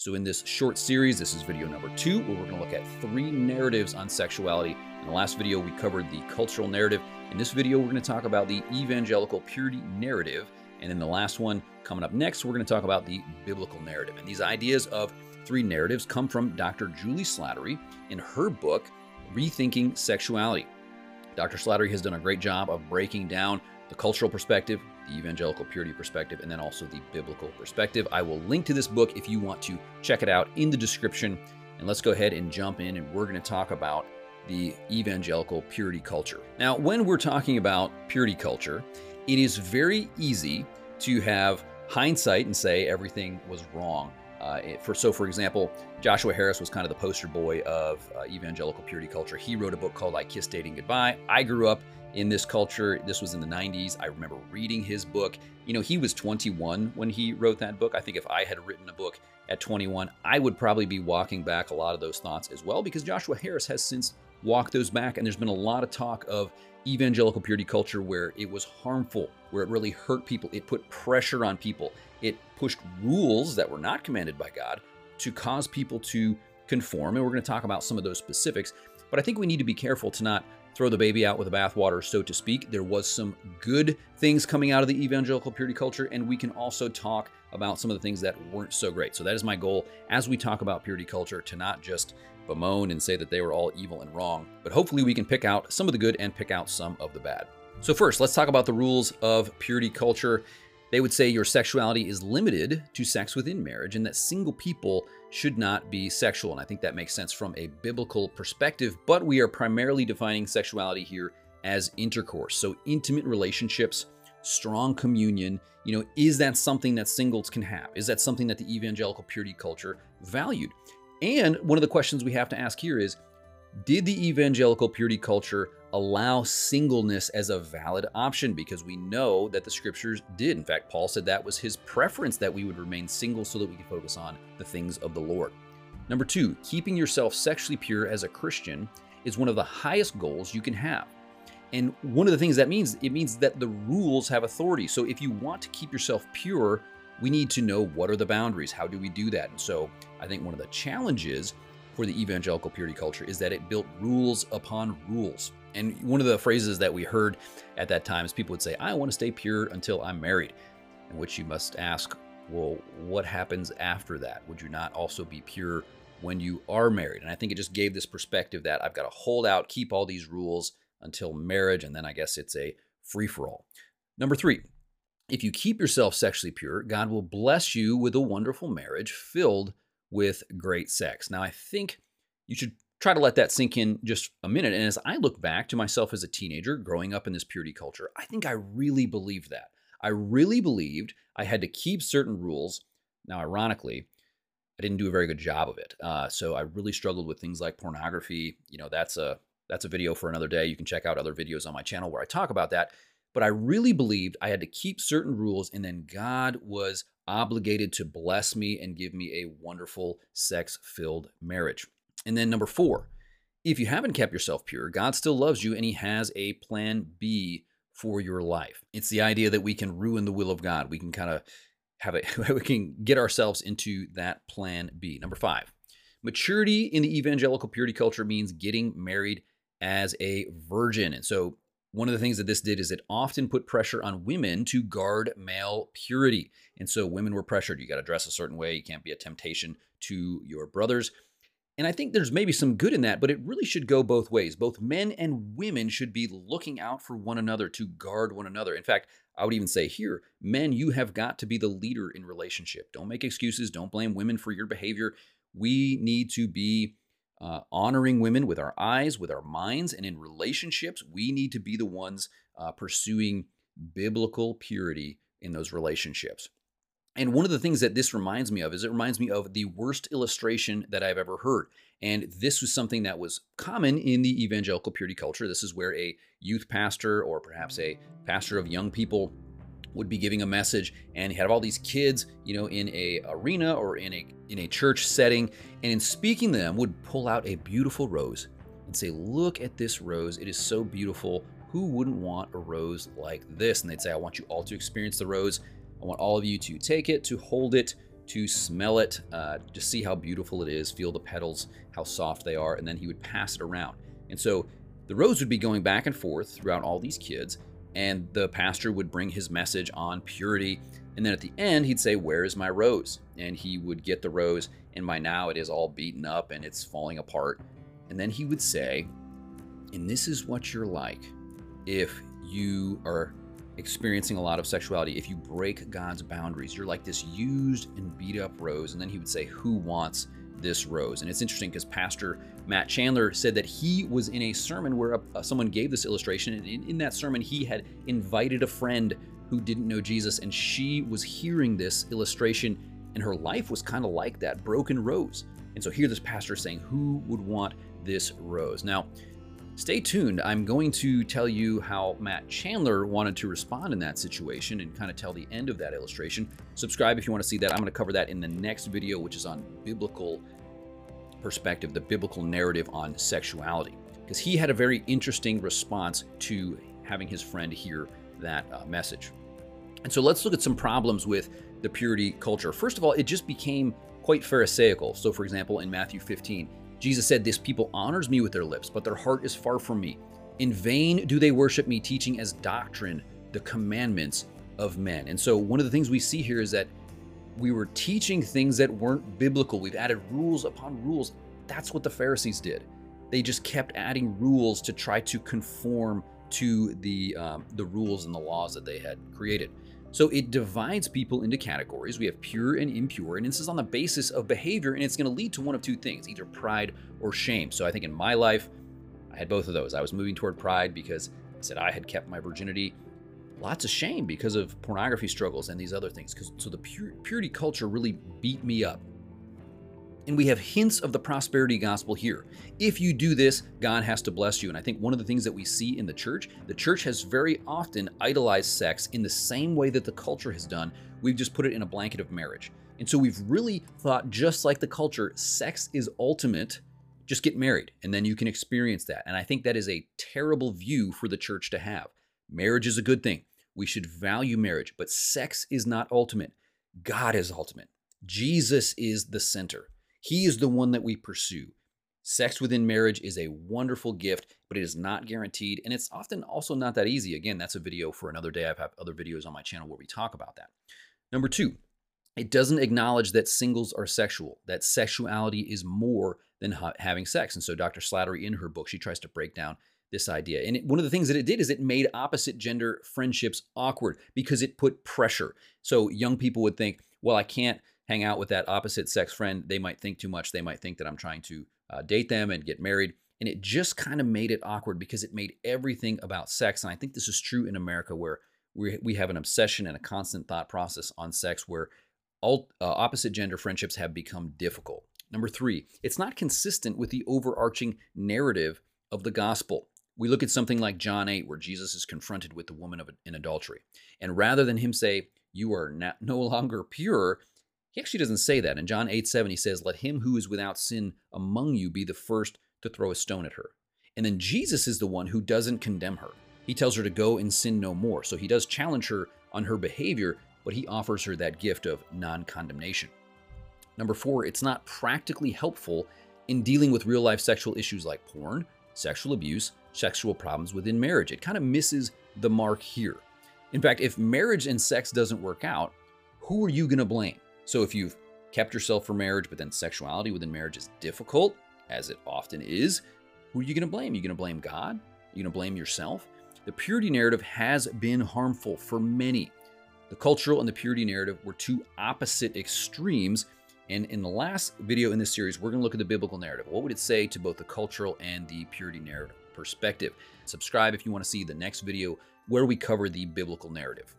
So, in this short series, this is video number two, where we're going to look at three narratives on sexuality. In the last video, we covered the cultural narrative. In this video, we're going to talk about the evangelical purity narrative. And in the last one, coming up next, we're going to talk about the biblical narrative. And these ideas of three narratives come from Dr. Juli Slattery in her book, Rethinking Sexuality. Dr. Slattery has done a great job of breaking down the cultural perspective, the evangelical purity perspective, and then also the biblical perspective. I will link to this book if you want to check it out in the description. And let's go ahead and jump in, and we're going to talk about the evangelical purity culture. Now, when we're talking about purity culture, it is very easy to have hindsight and say everything was wrong. Uh, for so, for example, Joshua Harris was kind of the poster boy of uh, evangelical purity culture. He wrote a book called "I Kissed Dating Goodbye." I grew up in this culture. This was in the 90s. I remember reading his book. You know, he was 21 when he wrote that book. I think if I had written a book at 21, I would probably be walking back a lot of those thoughts as well because Joshua Harris has since walked those back. And there's been a lot of talk of evangelical purity culture where it was harmful, where it really hurt people. It put pressure on people. It pushed rules that were not commanded by God to cause people to conform. And we're going to talk about some of those specifics. But I think we need to be careful to not throw the baby out with the bathwater, so to speak. There was some good things coming out of the evangelical purity culture, and we can also talk about some of the things that weren't so great. So that is my goal as we talk about purity culture to not just bemoan and say that they were all evil and wrong, but hopefully we can pick out some of the good and pick out some of the bad. So first, let's talk about the rules of purity culture. They would say your sexuality is limited to sex within marriage and that single people should not be sexual. And I think that makes sense from a biblical perspective, but we are primarily defining sexuality here as intercourse. So intimate relationships, strong communion, you know, is that something that singles can have? Is that something that the evangelical purity culture valued? And one of the questions we have to ask here is did the evangelical purity culture allow singleness as a valid option because we know that the scriptures did. In fact, Paul said that was his preference that we would remain single so that we could focus on the things of the Lord. Number two, keeping yourself sexually pure as a Christian is one of the highest goals you can have. And one of the things that means, it means that the rules have authority. So if you want to keep yourself pure, we need to know what are the boundaries? How do we do that? And so I think one of the challenges for the evangelical purity culture is that it built rules upon rules. And one of the phrases that we heard at that time is people would say, I want to stay pure until I'm married. In which you must ask, well, what happens after that? Would you not also be pure when you are married? And I think it just gave this perspective that I've got to hold out, keep all these rules until marriage, and then I guess it's a free for all. Number three, if you keep yourself sexually pure, God will bless you with a wonderful marriage filled with great sex. Now, I think you should try to let that sink in just a minute. And as I look back to myself as a teenager growing up in this purity culture, I think I really believed that. I really believed I had to keep certain rules. Now, ironically, I didn't do a very good job of it. Uh, so I really struggled with things like pornography. You know, that's a that's a video for another day. You can check out other videos on my channel where I talk about that. But I really believed I had to keep certain rules, and then God was obligated to bless me and give me a wonderful sex filled marriage. And then number four, if you haven't kept yourself pure, God still loves you and He has a plan B for your life. It's the idea that we can ruin the will of God. We can kind of have it, we can get ourselves into that plan B. Number five, maturity in the evangelical purity culture means getting married as a virgin. And so one of the things that this did is it often put pressure on women to guard male purity. And so women were pressured. You got to dress a certain way. You can't be a temptation to your brothers. And I think there's maybe some good in that, but it really should go both ways. Both men and women should be looking out for one another to guard one another. In fact, I would even say here, men, you have got to be the leader in relationship. Don't make excuses. Don't blame women for your behavior. We need to be uh, honoring women with our eyes, with our minds, and in relationships, we need to be the ones uh, pursuing biblical purity in those relationships. And one of the things that this reminds me of is it reminds me of the worst illustration that I've ever heard. And this was something that was common in the evangelical purity culture. This is where a youth pastor or perhaps a pastor of young people would be giving a message and had all these kids, you know, in a arena or in a in a church setting and in speaking to them would pull out a beautiful rose and say, "Look at this rose. It is so beautiful. Who wouldn't want a rose like this?" And they'd say, "I want you all to experience the rose I want all of you to take it, to hold it, to smell it, uh, to see how beautiful it is, feel the petals, how soft they are, and then he would pass it around. And so the rose would be going back and forth throughout all these kids, and the pastor would bring his message on purity. And then at the end, he'd say, Where is my rose? And he would get the rose, and by now it is all beaten up and it's falling apart. And then he would say, And this is what you're like if you are experiencing a lot of sexuality, if you break God's boundaries, you're like this used and beat up rose. And then he would say, Who wants this rose? And it's interesting because Pastor Matt Chandler said that he was in a sermon where a, uh, someone gave this illustration. And in, in that sermon, he had invited a friend who didn't know Jesus, and she was hearing this illustration, and her life was kind of like that broken rose. And so here, this pastor is saying, Who would want this rose? Now, Stay tuned. I'm going to tell you how Matt Chandler wanted to respond in that situation and kind of tell the end of that illustration. Subscribe if you want to see that. I'm going to cover that in the next video, which is on biblical perspective, the biblical narrative on sexuality. Because he had a very interesting response to having his friend hear that uh, message. And so let's look at some problems with the purity culture. First of all, it just became quite Pharisaical. So, for example, in Matthew 15, Jesus said, This people honors me with their lips, but their heart is far from me. In vain do they worship me, teaching as doctrine the commandments of men. And so, one of the things we see here is that we were teaching things that weren't biblical. We've added rules upon rules. That's what the Pharisees did. They just kept adding rules to try to conform to the um, the rules and the laws that they had created. So it divides people into categories. We have pure and impure, and this is on the basis of behavior, and it's going to lead to one of two things either pride or shame. So I think in my life, I had both of those. I was moving toward pride because I said I had kept my virginity. Lots of shame because of pornography struggles and these other things. Cause so the purity culture really beat me up and we have hints of the prosperity gospel here. If you do this, God has to bless you. And I think one of the things that we see in the church, the church has very often idolized sex in the same way that the culture has done. We've just put it in a blanket of marriage. And so we've really thought, just like the culture, sex is ultimate. Just get married, and then you can experience that. And I think that is a terrible view for the church to have. Marriage is a good thing. We should value marriage, but sex is not ultimate. God is ultimate. Jesus is the center. He is the one that we pursue. Sex within marriage is a wonderful gift, but it is not guaranteed, and it's often also not that easy. Again, that's a video for another day. I've other videos on my channel where we talk about that. Number two, it doesn't acknowledge that singles are sexual, that sexuality is more than ha having sex. And so Dr. Slattery, in her book, she tries to break down this idea. And it, one of the things that it did is it made opposite gender friendships awkward because it put pressure. So young people would think, well, I can't hang out with that opposite sex friend, they might think too much. They might think that I'm trying to uh, date them and get married. And it just kind of made it awkward because it made everything about sex. And I think this is true in America where we, we have an obsession and a constant thought process on sex where all, uh, opposite gender friendships have become difficult. Number three, it's not consistent with the overarching narrative of the gospel. We look at something like John 8, where Jesus is confronted with the woman of in adultery. And rather than him say, You are not, no longer pure, he actually doesn't say that. In John 8 7, he says, Let him who is without sin among you be the first to throw a stone at her. And then Jesus is the one who doesn't condemn her. He tells her to go and sin no more. So he does challenge her on her behavior, but he offers her that gift of non condemnation. Number four, it's not practically helpful in dealing with real life sexual issues like porn, sexual abuse, sexual problems within marriage. It kind of misses the mark here. In fact, if marriage and sex doesn't work out, who are you going to blame? So if you've kept yourself for marriage, but then sexuality within marriage is difficult, as it often is, who are you going to blame? Are you going to blame God? Are you going to blame yourself? The purity narrative has been harmful for many. The cultural and the purity narrative were two opposite extremes. And in the last video in this series, we're going to look at the biblical narrative. What would it say to both the cultural and the purity narrative perspective? Subscribe if you want to see the next video where we cover the biblical narrative.